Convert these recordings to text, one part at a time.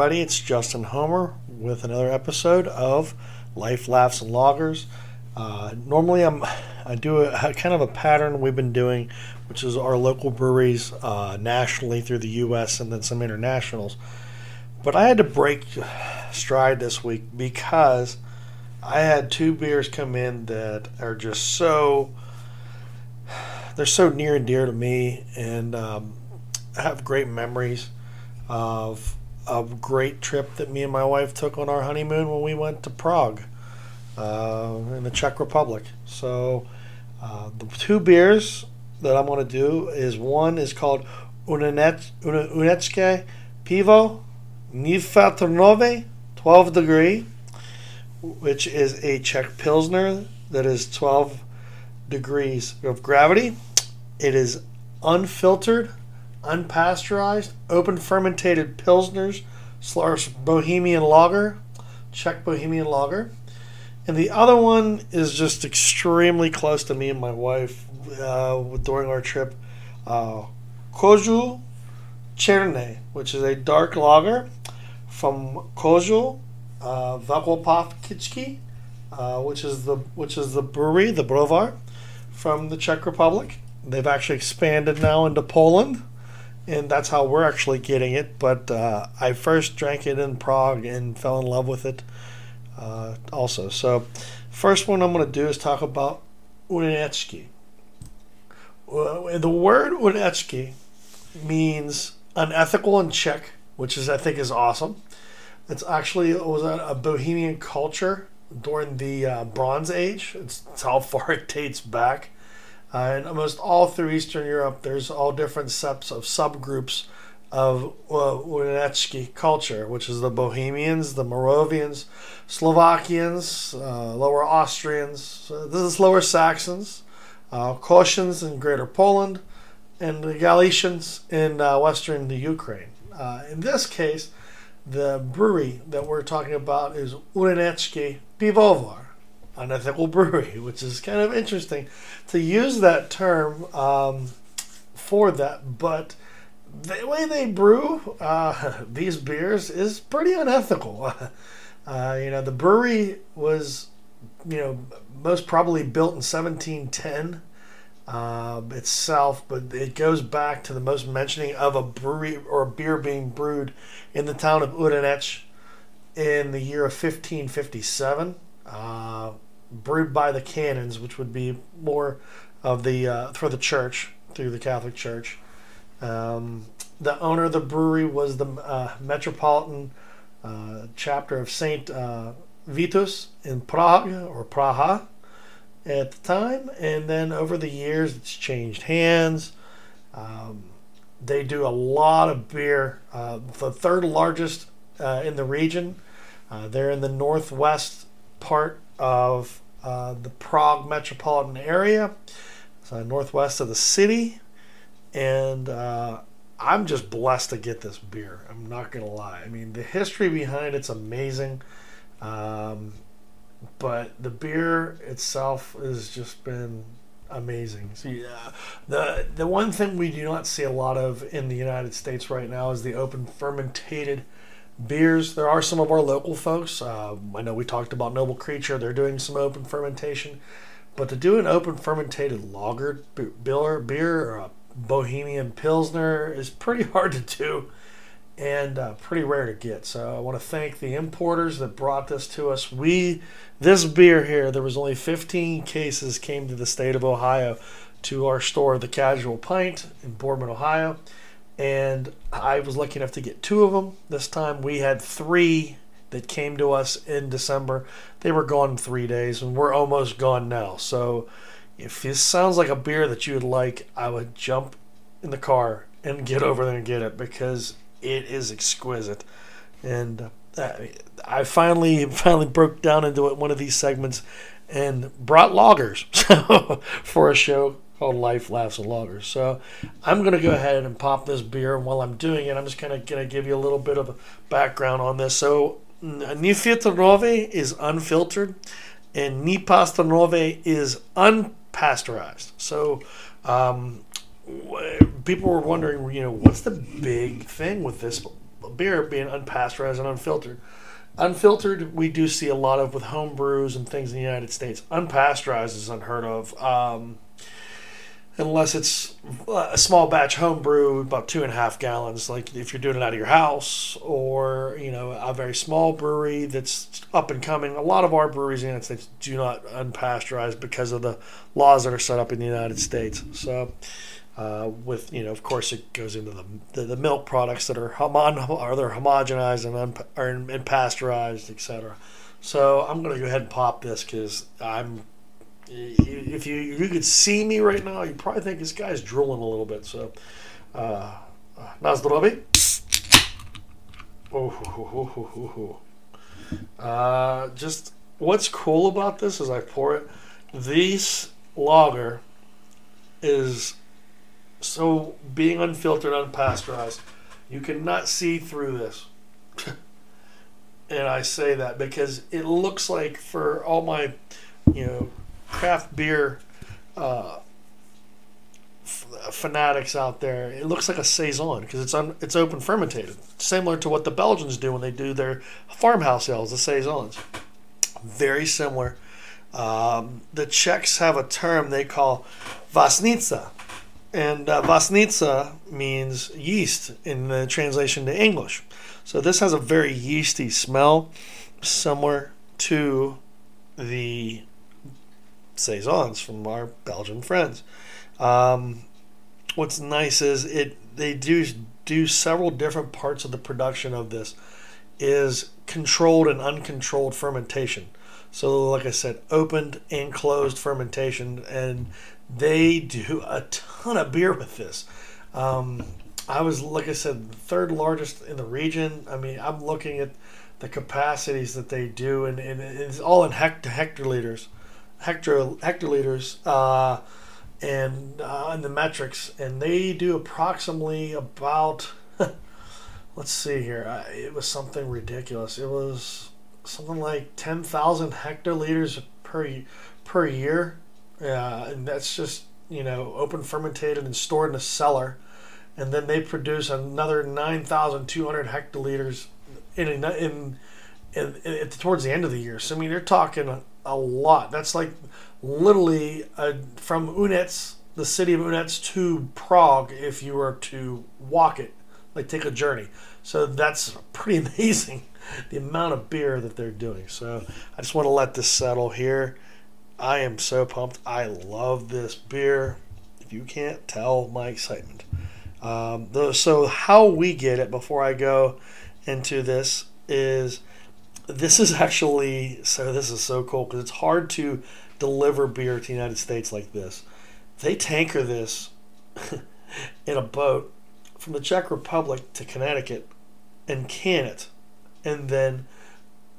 Everybody. It's Justin Homer with another episode of Life Laughs and Loggers. Uh, normally, I'm I do a, a kind of a pattern we've been doing, which is our local breweries uh, nationally through the U.S. and then some internationals. But I had to break stride this week because I had two beers come in that are just so they're so near and dear to me, and um, have great memories of a great trip that me and my wife took on our honeymoon when we went to Prague uh, in the Czech Republic. So uh, the two beers that I'm going to do is one is called Unecke Pivo Nifatrnove 12 degree, which is a Czech Pilsner that is 12 degrees of gravity. It is unfiltered, unpasteurized, open fermented Pilsners slash Bohemian Lager, Czech Bohemian Lager. And the other one is just extremely close to me and my wife uh, during our trip. Uh, Kozu Cherne, which is a dark lager from Kozu, uh, uh, which is the which is the brewery, the Brovar, from the Czech Republic. They've actually expanded now into Poland, and that's how we're actually getting it. But uh, I first drank it in Prague and fell in love with it uh, also. So, first one I'm going to do is talk about Unecki. The word Unecki means unethical in Czech, which is I think is awesome. It's actually it was a, a Bohemian culture during the uh, Bronze Age. It's, it's, how far it dates back. Uh, and almost all through Eastern Europe, there's all different sets of subgroups of uh, culture, which is the Bohemians, the Moravians, Slovakians, uh, Lower Austrians, uh, this is Lower Saxons, uh, Kosians in Greater Poland, and the Galicians in uh, Western the Ukraine. Uh, in this case, the brewery that we're talking about is Unecke Pivovar, unethical brewery, which is kind of interesting to use that term um, for that, but the way they brew uh, these beers is pretty unethical. Uh, you know, the brewery was, you know, most probably built in 1710 uh, itself, but it goes back to the most mentioning of a brewery or a beer being brewed in the town of Udenech in the year of 1557, uh, brewed by the canons, which would be more of the uh, for the church through the Catholic Church. Um, the owner of the brewery was the uh, Metropolitan uh, chapter of Saint uh, Vitus in Prague or Praha at the time, and then over the years it's changed hands. Um, they do a lot of beer. Uh, the third largest in the region. They're in the northwest part of uh, the Prague metropolitan area, so northwest of the city, and uh, I'm just blessed to get this beer. I'm not gonna lie. I mean, the history behind it's amazing. Um, but the beer itself has just been amazing. So yeah, the the one thing we do not see a lot of in the United States right now is the open fermented beers. There are some of our local folks. Uh, I know we talked about Noble Creature. They're doing some open fermentation, but to do an open fermented lager beer, beer or a Bohemian Pilsner is pretty hard to do and uh, pretty rare to get. So I want to thank the importers that brought this to us. We this beer here, there was only 15 cases came to the state of Ohio to our store, the Casual Pint in Boardman, Ohio, and I was lucky enough to get two of them. This time we had three that came to us in December. They were gone three days, and we're almost gone now. So if this sounds like a beer that you would like, I would jump in the car and get over there and get it because it is exquisite. And uh, I finally finally broke down into one of these segments and brought loggers for a show called Life Laughs and Loggers. So I'm going to go ahead and pop this beer. And while I'm doing it, I'm just kind of going to give you a little bit of a background on this. So Nifiltrnove is unfiltered and Nipasternove is unpasteurized. So um, people were wondering, you know, what's the big thing with this beer being unpasteurized and unfiltered. Unfiltered, we do see a lot of with home brews and things in the United States. Unpasteurized is unheard of. Um, unless it's a small batch home brew, about two and a half gallons. Like if you're doing it out of your house, or you know a very small brewery that's up and coming. A lot of our breweries in the States do not unpasteurize because of the laws that are set up in the United States. So. Uh, with you know, of course, it goes into the, the, the milk products that are homo- are they're homogenized and, un- and pasteurized, etc. So I'm going to go ahead and pop this because I'm if you if you could see me right now, you probably think this guy's drooling a little bit. So, uh, Nazdrovi. Oh, uh, just what's cool about this is I pour it. This lager is so being unfiltered, unpasteurized. You cannot see through this. and I say that because it looks like for all my, you know, craft beer uh, f- fanatics out there, it looks like a saison because it's un- it's open fermented, similar to what the Belgians do when they do their farmhouse ales, the saisons. Very similar. Um, the Czechs have a term they call vasnica, and uh, vasnica means yeast in the translation to English. So this has a very yeasty smell, similar to the saisons from our Belgian friends. Um, what's nice is it they do do several different parts of the production of this is controlled and uncontrolled fermentation. So, like I said, opened and closed fermentation, and they do a ton of beer with this. Um, I was, like I said, third largest in the region. I mean, I'm looking at the capacities that they do, and, and it's all in hect- hectoliters hectare hectoliters uh, and uh, in the metrics, and they do approximately about. let's see here. Uh, it was something ridiculous. It was something like ten thousand hectoliters per per year, uh, and that's just you know open fermented and stored in a cellar, and then they produce another nine thousand two hundred hectoliters in, in in, in, towards the end of the year. So I mean, they're talking a lot. That's like literally uh, from Unets, the city of Unets, to Prague, if you were to walk it, like take a journey. So that's pretty amazing, the amount of beer that they're doing. So I just want to let this settle here. I am so pumped. I love this beer. If you can't tell my excitement. Um, the, so how we get it before I go into this is this is actually so this is so cool because it's hard to deliver beer to the United States like this. They tanker this in a boat from the Czech Republic to Connecticut and can it, and then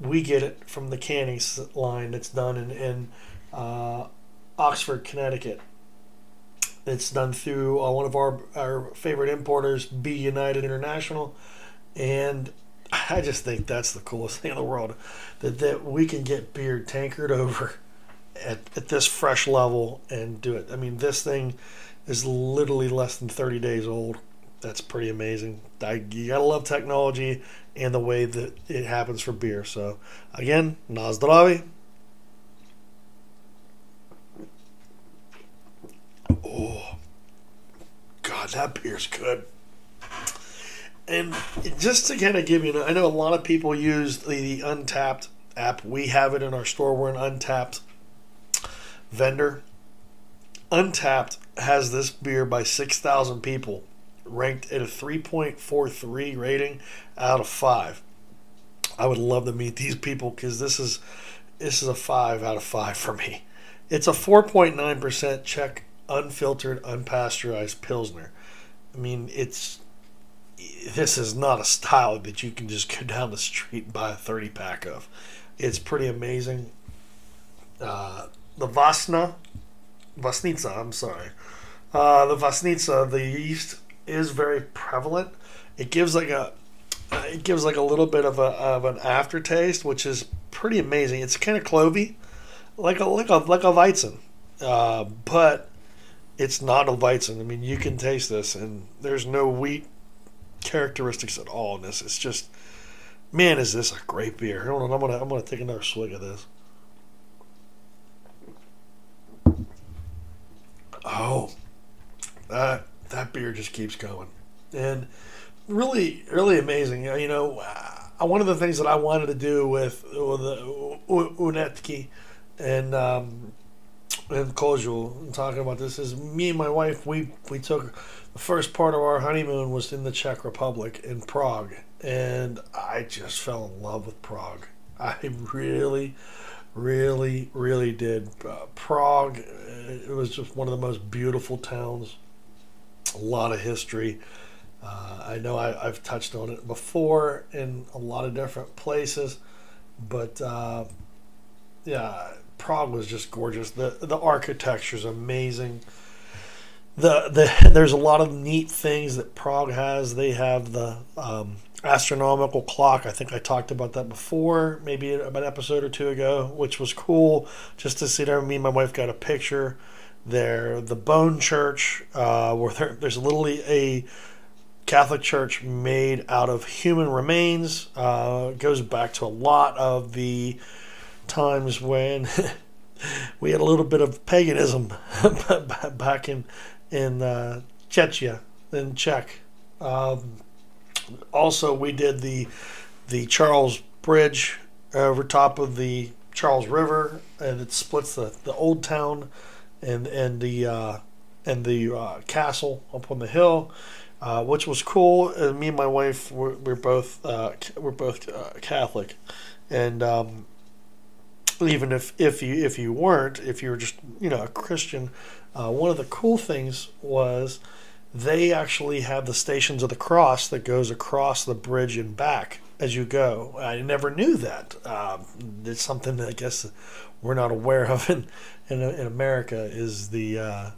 we get it from the canning line that's done in, in uh, Oxford, Connecticut. It's done through uh, one of our, our favorite importers, B United International, and I just think that's the coolest thing in the world that, that we can get beer tankered over at, at this fresh level and do it. I mean, this thing is literally less than 30 days old. That's pretty amazing. I, you gotta love technology and the way that it happens for beer. So, again, Nazdravi. Oh, God, that beer's good and just to kind of give you, I know a lot of people use the, the Untappd app. We have it in our store. We're an Untappd vendor. Untappd has this beer by 6,000 people, ranked at a 3.43 rating out of 5. I would love to meet these people because this is this is a 5 out of 5 for me. It's a 4.9% Czech unfiltered unpasteurized pilsner. I mean, it's this is not a style that you can just go down the street and buy a 30 pack of. It's pretty amazing. Uh, the Vasna, Vasnica, I'm sorry. Uh, the Vasnica, the yeast is very prevalent. It gives like a uh, it gives like a little bit of a of an aftertaste, which is pretty amazing. It's kind of clovey, like a like a like a Weizen, uh, but it's not a Weizen. I mean, you can taste this, and there's no wheat characteristics at all in this. It's just, man, is this a great beer? Hold on, I'm gonna I'm gonna take another swig of this. Oh, that that beer just keeps going, and really, really amazing. You know, uh, one of the things that I wanted to do with, with Unetki and um, and and talking about this is me and my wife. We we took the first part of our honeymoon was in the Czech Republic in Prague, and I just fell in love with Prague. I really, really, really did. Uh, Prague, uh, it was just one of the most beautiful towns. A lot of history. Uh, I know I, have touched on it before in a lot of different places, but uh, yeah, Prague was just gorgeous. the The architecture is amazing. The the there's a lot of neat things that Prague has. They have the um, astronomical clock. I think I talked about that before, maybe about an episode or two ago, which was cool just to see there. Me and my wife got a picture there. The Bone Church, uh, where there, there's literally a Catholic Church made out of human remains. Uh, goes back to a lot of the times when we had a little bit of paganism back in in uh, in Czech. Um, also, we did the the Charles Bridge over top of the Charles River, and it splits the, the old town and and the uh, and the uh, castle up on the hill, uh, which was cool. And me and my wife were, we're both uh, we're both uh, Catholic, and um, even if if you if you weren't, if you were just you know a Christian, uh, one of the cool things was they actually have the Stations of the Cross that goes across the bridge and back as you go. I never knew that. Um, it's something that I guess we're not aware of in in, in America is the uh,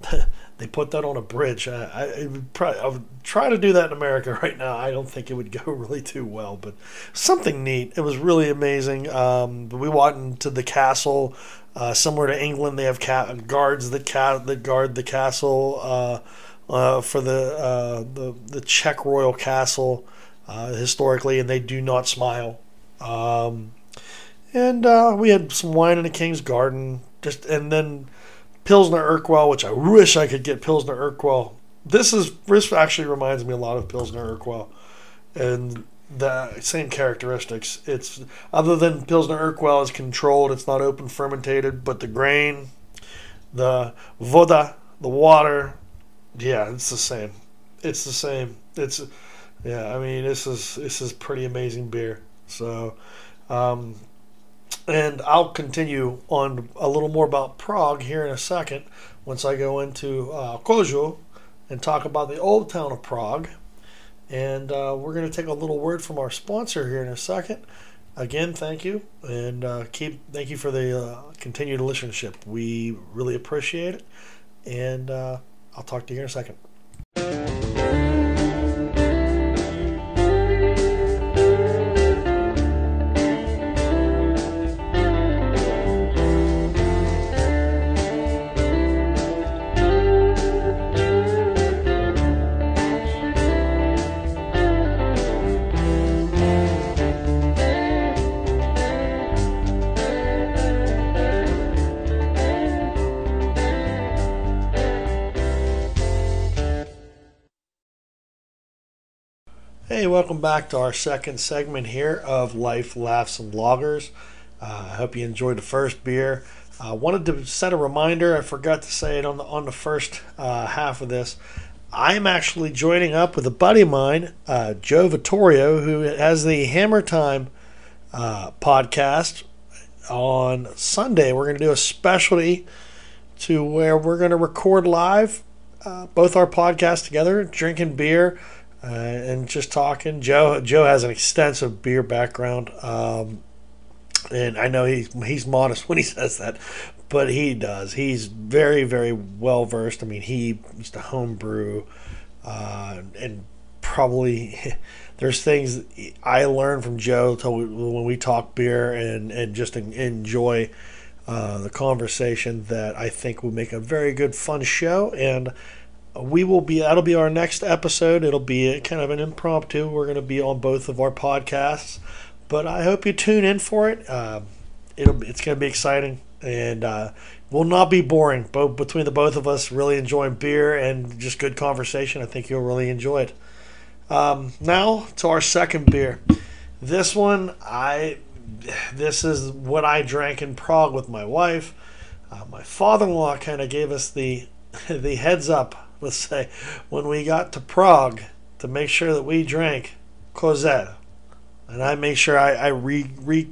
they put that on a bridge. I, I, would probably, I would try to do that in America right now. I don't think it would go really too well, but something neat. It was really amazing. Um, we went into the castle. Uh, similar to England, they have ca- guards that, ca- that guard the castle. Uh, uh, for the, uh, the the Czech royal castle uh, historically, and they do not smile. Um, and uh, we had some wine in the King's Garden, just and then Pilsner Urquell, which I wish I could get Pilsner Urquell. This is this actually reminds me a lot of Pilsner Urquell, and the same characteristics. It's other than Pilsner Urquell is controlled. It's not open fermented, but the grain, the voda, the water, yeah, it's the same. It's the same. It's yeah. I mean, this is this is pretty amazing beer. So, um, and I'll continue on a little more about Prague here in a second once I go into uh, and talk about the old town of Prague. And uh, we're going to take a little word from our sponsor here in a second. Again, thank you, and uh, keep thank you for the uh, continued listenership. We really appreciate it, and uh, I'll talk to you here in a second. Hey, welcome back to our second segment here of Life, Laughs, and Loggers. Uh, I hope you enjoyed the first beer. I uh, wanted to set a reminder. I forgot to say it on the on the first uh, half of this. I'm actually joining up with a buddy of mine, uh, Joe Vittorio, who has the Hammer Time uh, podcast on Sunday. We're going to do a specialty to where we're going to record live uh, both our podcasts together, drinking beer uh, and just talking. Joe Joe has an extensive beer background, um, and I know he's he's modest when he says that, but he does. He's very very well versed. I mean, he used to homebrew, uh, and probably there's things I learned from Joe when we talk beer and and just enjoy. Uh, the conversation that I think will make a very good, fun show. And we will be that'll be our next episode. It'll be kind of an impromptu. We're going to be on both of our podcasts, but I hope you tune in for it. Uh, it'll it's going to be exciting and uh, will not be boring. Both between the both of us, really enjoying beer and just good conversation. I think you'll really enjoy it. Um, now to our second beer. This one, I this is what I drank in Prague with my wife. Uh, my father-in-law kind of gave us the the heads up, let's say, when we got to Prague to make sure that we drank Kozel. And I make sure I, I re, re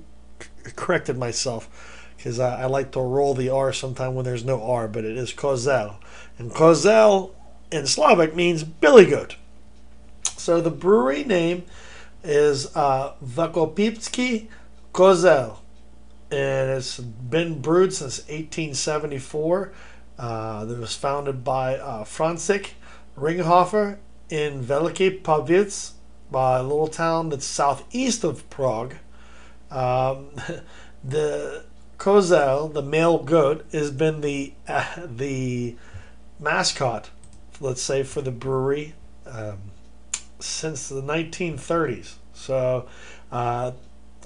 corrected myself because I, I, like to roll the R sometime when there's no R, but it is Kozel. And Kozel in Slavic means billy goat. So the brewery name is uh, Velkopipsky Kozel. And it's been brewed since 1874. Uh, it was founded by uh, Franzek Ringhoffer in Veliki Pavic, a little town that's southeast of Prague. Um, the Kozel, the male goat, has been the uh, the mascot, let's say, for the brewery um, since the 1930s. So, uh,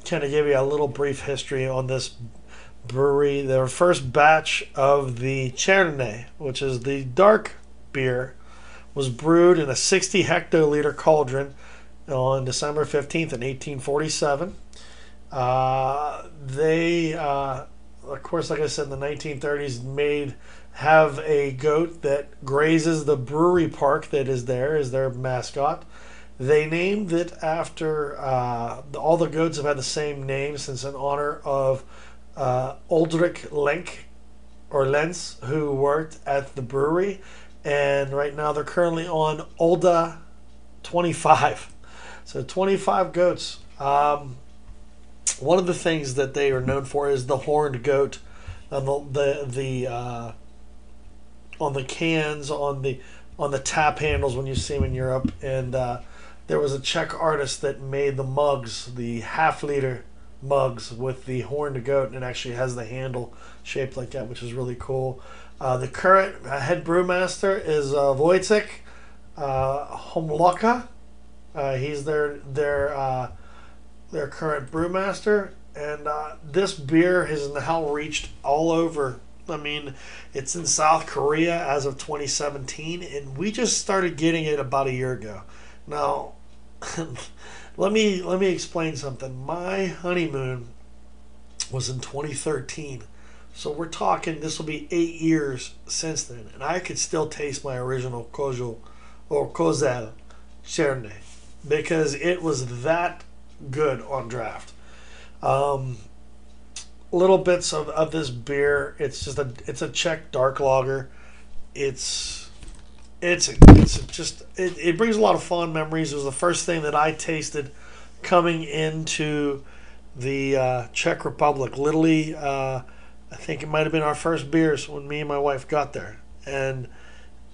kind of give you a little brief history on this brewery. Their first batch of the Chardonnay, which is the dark beer, was brewed in a 60 hectoliter cauldron on December 15th in 1847. Uh, they, uh, of course, like I said, in the 1930s, made have a goat that grazes the brewery park that is there as their mascot. They named it after uh, all the goats have had the same name since in honor of uh, Ulrich Lenk or Lenz, who worked at the brewery, and right now they're currently on Olda 25. So 25 goats. Um, one of the things that they are known for is the horned goat on the the, the uh, on the cans on the on the tap handles when you see them in Europe, and uh, there was a Czech artist that made the mugs, the half liter mugs with the horned goat, and it actually has the handle shaped like that, which is really cool. Uh, the current head brewmaster is uh, uh, Homolka. Uh, he's their their uh, their current brewmaster, and uh, this beer has now reached all over. I mean, it's in South Korea as of 2017, and we just started getting it about a year ago. Now, let me let me explain something. My honeymoon was in 2013. So we're talking this will be 8 years since then and I could still taste my original Kozel or Kozel Chardonnay because it was that good on draft. Um, little bits of, of this beer. It's just a it's a Czech dark lager. It's it's it's just it, it brings a lot of fond memories. It was the first thing that I tasted coming into the uh, Czech Republic. Literally, uh, I think it might have been our first beers when me and my wife got there, and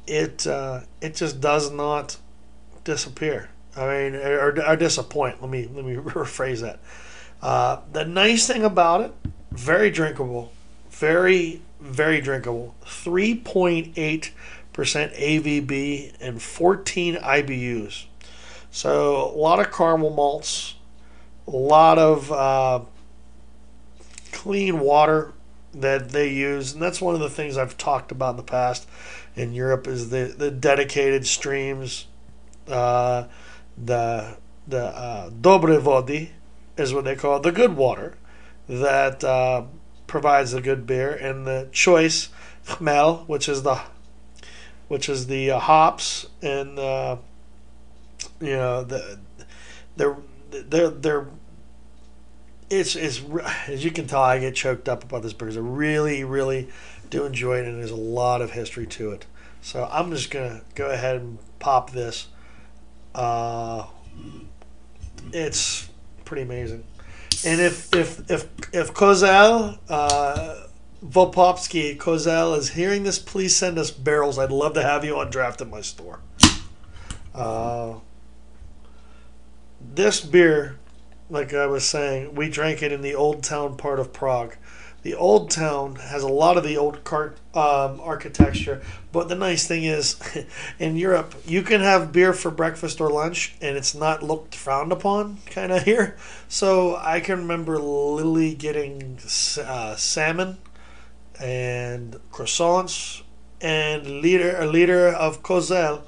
it uh, it just does not disappear. I mean, or, or disappoint. Let me let me rephrase that. Uh, the nice thing about it, very drinkable, very very drinkable. Three point eight ABV and 14 IBUs. So a lot of caramel malts, a lot of uh, clean water that they use, and that's one of the things I've talked about in the past in Europe is the the dedicated streams, uh, the the uh, dobre is what they call it, the good water that uh, provides a good beer, and the choice chmel, which is the which is the uh, hops and uh, you know the they're they're they're it's it's as you can tell I get choked up about this because I really really do enjoy it and there's a lot of history to it. So I'm just gonna go ahead and pop this. Uh, it's pretty amazing. And if if if if Kozel Volpovsky Kozel is hearing this, please send us barrels. I'd love to have you on draft at my store. Uh, this beer, like I was saying, we drank it in the old town part of Prague. the old town has a lot of the old cart um, architecture. But the nice thing is, in Europe, you can have beer for breakfast or lunch, and it's not looked frowned upon, kind of here. So I can remember Lily getting uh, salmon and croissants and liter a liter of Kozel,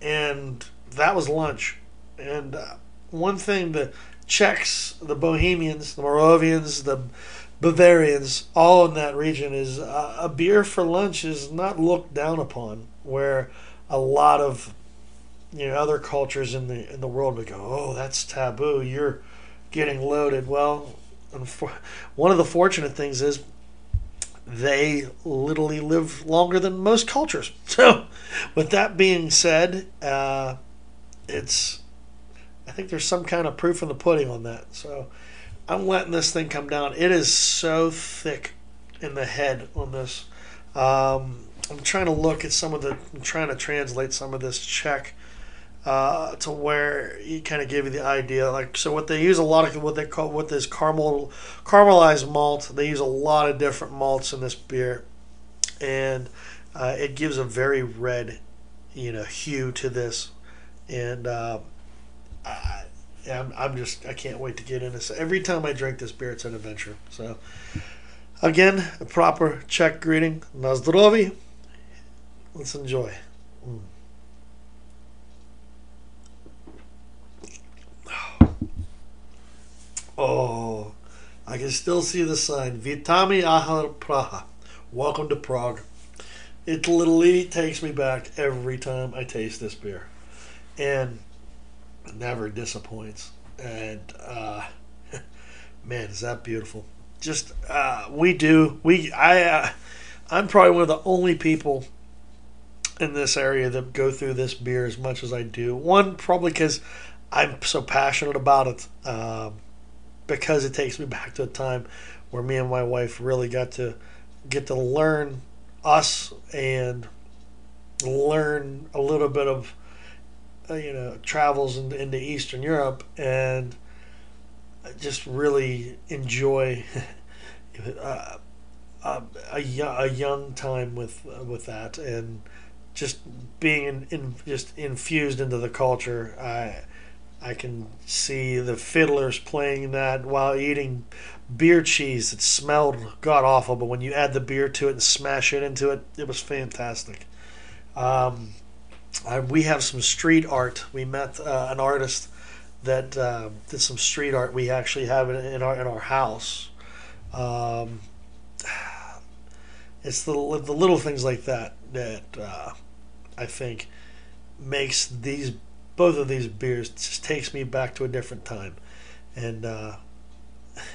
and that was lunch. And uh, one thing the Czechs, the Bohemians, the Moravians, the Bavarians, all in that region, is uh, a beer for lunch is not looked down upon. Where a lot of you know other cultures in the in the world would go, oh, that's taboo. You're getting loaded. Well, one of the fortunate things is they literally live longer than most cultures. So, with that being said, uh, it's I think there's some kind of proof in the pudding on that. So, I'm letting this thing come down. It is so thick in the head on this. Um, I'm trying to look at some of the. I'm trying to translate some of this Czech uh, to where he kind of give you the idea. Like so, what they use a lot of what they call what this caramel caramelized malt. They use a lot of different malts in this beer, and uh, it gives a very red, you know, hue to this. And uh, I, I'm, I'm just I can't wait to get into this. Every time I drink this beer, it's an adventure. So. Again, a proper Czech greeting. Na Let's enjoy. Mm. Oh, I can still see the sign. Vitami Ahar Praha. Welcome to Prague. It literally takes me back every time I taste this beer. And never disappoints. And uh, man, is that beautiful. Just uh, we do we I uh, I'm probably one of the only people in this area that go through this beer as much as I do. One probably because I'm so passionate about it. Um, because it takes me back to a time where me and my wife really got to get to learn us and learn a little bit of uh, you know travels into, into Eastern Europe and just really enjoy uh, a, a, a, young time with uh, with that and just being in, in, just infused into the culture. I I can see the fiddlers playing that while eating beer cheese that smelled god awful, but when you add the beer to it and smash it into it, it was fantastic. Um, I, we have some street art. We met uh, an artist that uh, did some street art. We actually have it in our in our house. Um, it's the the little things like that that uh, I think makes these both of these beers just takes me back to a different time, and uh,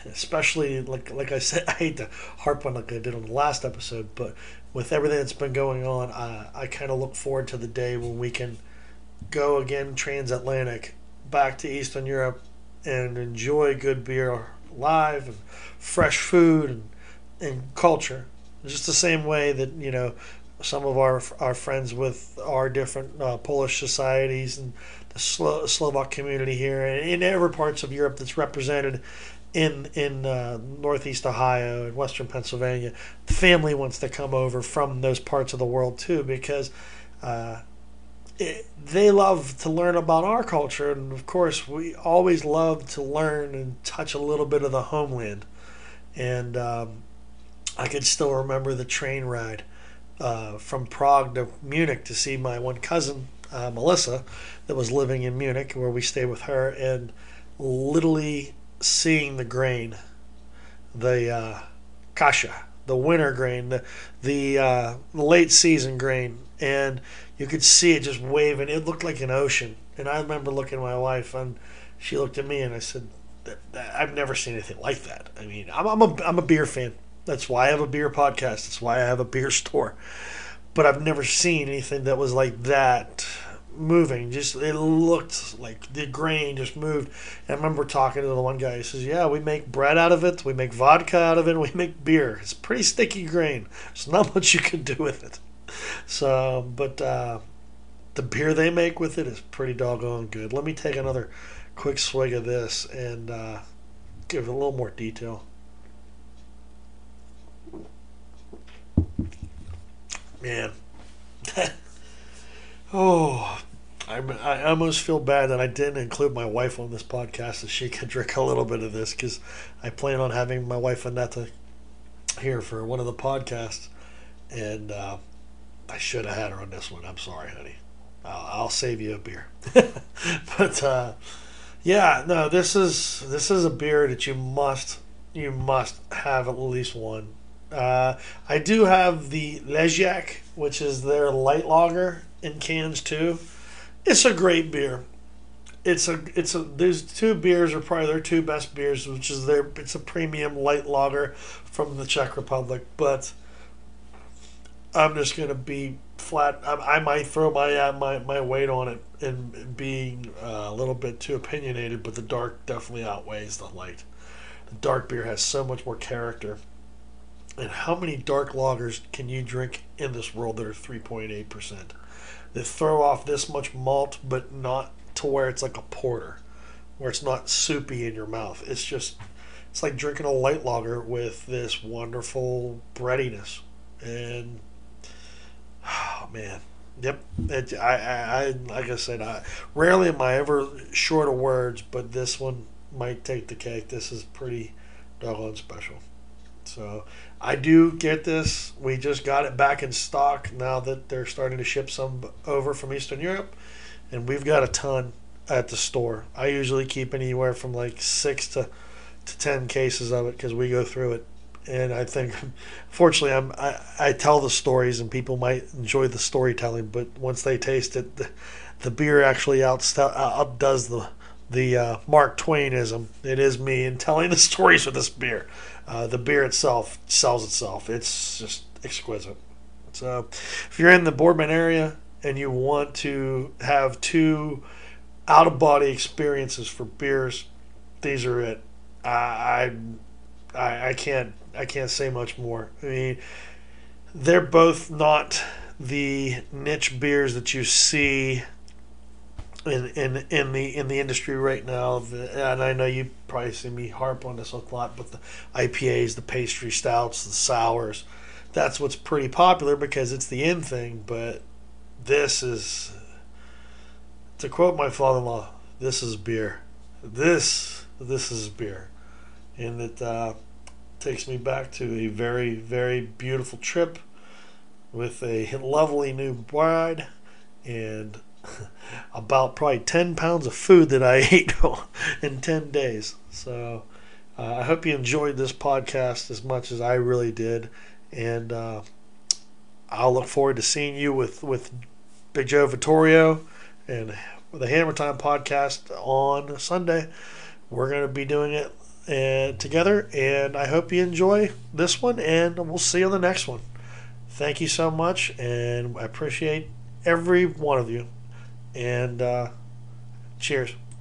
especially like like I said, I hate to harp on like I did on the last episode, but with everything that's been going on, I I kind of look forward to the day when we can go again transatlantic back to Eastern Europe and enjoy good beer live and fresh food and, and culture. Just the same way that you know some of our our friends with our different uh, Polish societies and the Slo- Slovak community here, and in every parts of Europe that's represented in in uh, Northeast Ohio and Western Pennsylvania. The family wants to come over from those parts of the world too because. Uh, it, they love to learn about our culture, and of course, we always love to learn and touch a little bit of the homeland. And um, I can still remember the train ride uh, from Prague to Munich to see my one cousin, uh, Melissa, that was living in Munich, where we stayed with her, and literally seeing the grain, the uh, kasha, the winter grain, the the, uh, late season grain, and you could see it just waving. It looked like an ocean. And I remember looking at my wife, and she looked at me, and I said, "I've never seen anything like that." I mean, I'm, I'm a I'm a beer fan. That's why I have a beer podcast. That's why I have a beer store. But I've never seen anything that was like that moving. Just it looked like the grain just moved. And I remember talking to the one guy. He says, "Yeah, we make bread out of it. We make vodka out of it. We make beer. It's pretty sticky grain. There's not much you can do with it." So, but uh, the beer they make with it is pretty doggone good. Let me take another quick swig of this and uh, give it a little more detail. Man. oh, I, I almost feel bad that I didn't include my wife on this podcast so she could drink a little bit of this because I plan on having my wife Annetta here for one of the podcasts, and uh, I should have had her on this one. I'm sorry, honey. I'll, I'll save you a beer. but uh, yeah, no, this is this is a beer that you must you must have at least one. Uh, I do have the Leziak, which is their light lager in cans too. It's a great beer. It's a it's a these two beers are probably their two best beers, which is their it's a premium light lager from the Czech Republic. But I'm just gonna be flat. I, I might throw my uh, my my weight on it and being uh, a little bit too opinionated, but the dark definitely outweighs the light. The dark beer has so much more character. And how many dark lagers can you drink in this world that are 3.8%? That throw off this much malt, but not to where it's like a porter, where it's not soupy in your mouth. It's just, it's like drinking a light lager with this wonderful breadiness. And, oh man, Yep, it, I, I, I, like I said, I rarely am I ever short of words, but this one might take the cake. This is pretty doggone special. So I do get this. We just got it back in stock now that they're starting to ship some over from Eastern Europe, and we've got a ton at the store. I usually keep anywhere from like six to to ten cases of it because we go through it and I think, fortunately, I'm I, I tell the stories and people might enjoy the storytelling, but once they taste it, the, the beer actually outst- uh, outdoes the the uh, Mark Twainism. It is me in telling the stories with this beer. Uh, the beer itself sells itself. It's just exquisite. So, if you're in the Boardman area and you want to have two out of body experiences for beers, these are it. I, I I can't I can't say much more. I mean, they're both not the niche beers that you see in in in the in the industry right now. And I know you probably see me harp on this a lot, but the IPAs, the pastry stouts, the sours, that's what's pretty popular because it's the in thing. But this is, to quote my father-in-law, this is beer. This this is beer, and it Uh, takes me back to a very, very beautiful trip with a lovely new bride and about probably 10 pounds of food that I ate in 10 days. So uh, I hope you enjoyed this podcast as much as I really did. And uh, I'll look forward to seeing you with, with Big Joe Vittorio and the Hammer Time podcast on Sunday. We're going to be doing it and together. And I hope you enjoy this one, and we'll see you on the next one. Thank you so much, and I appreciate every one of you. And uh, cheers.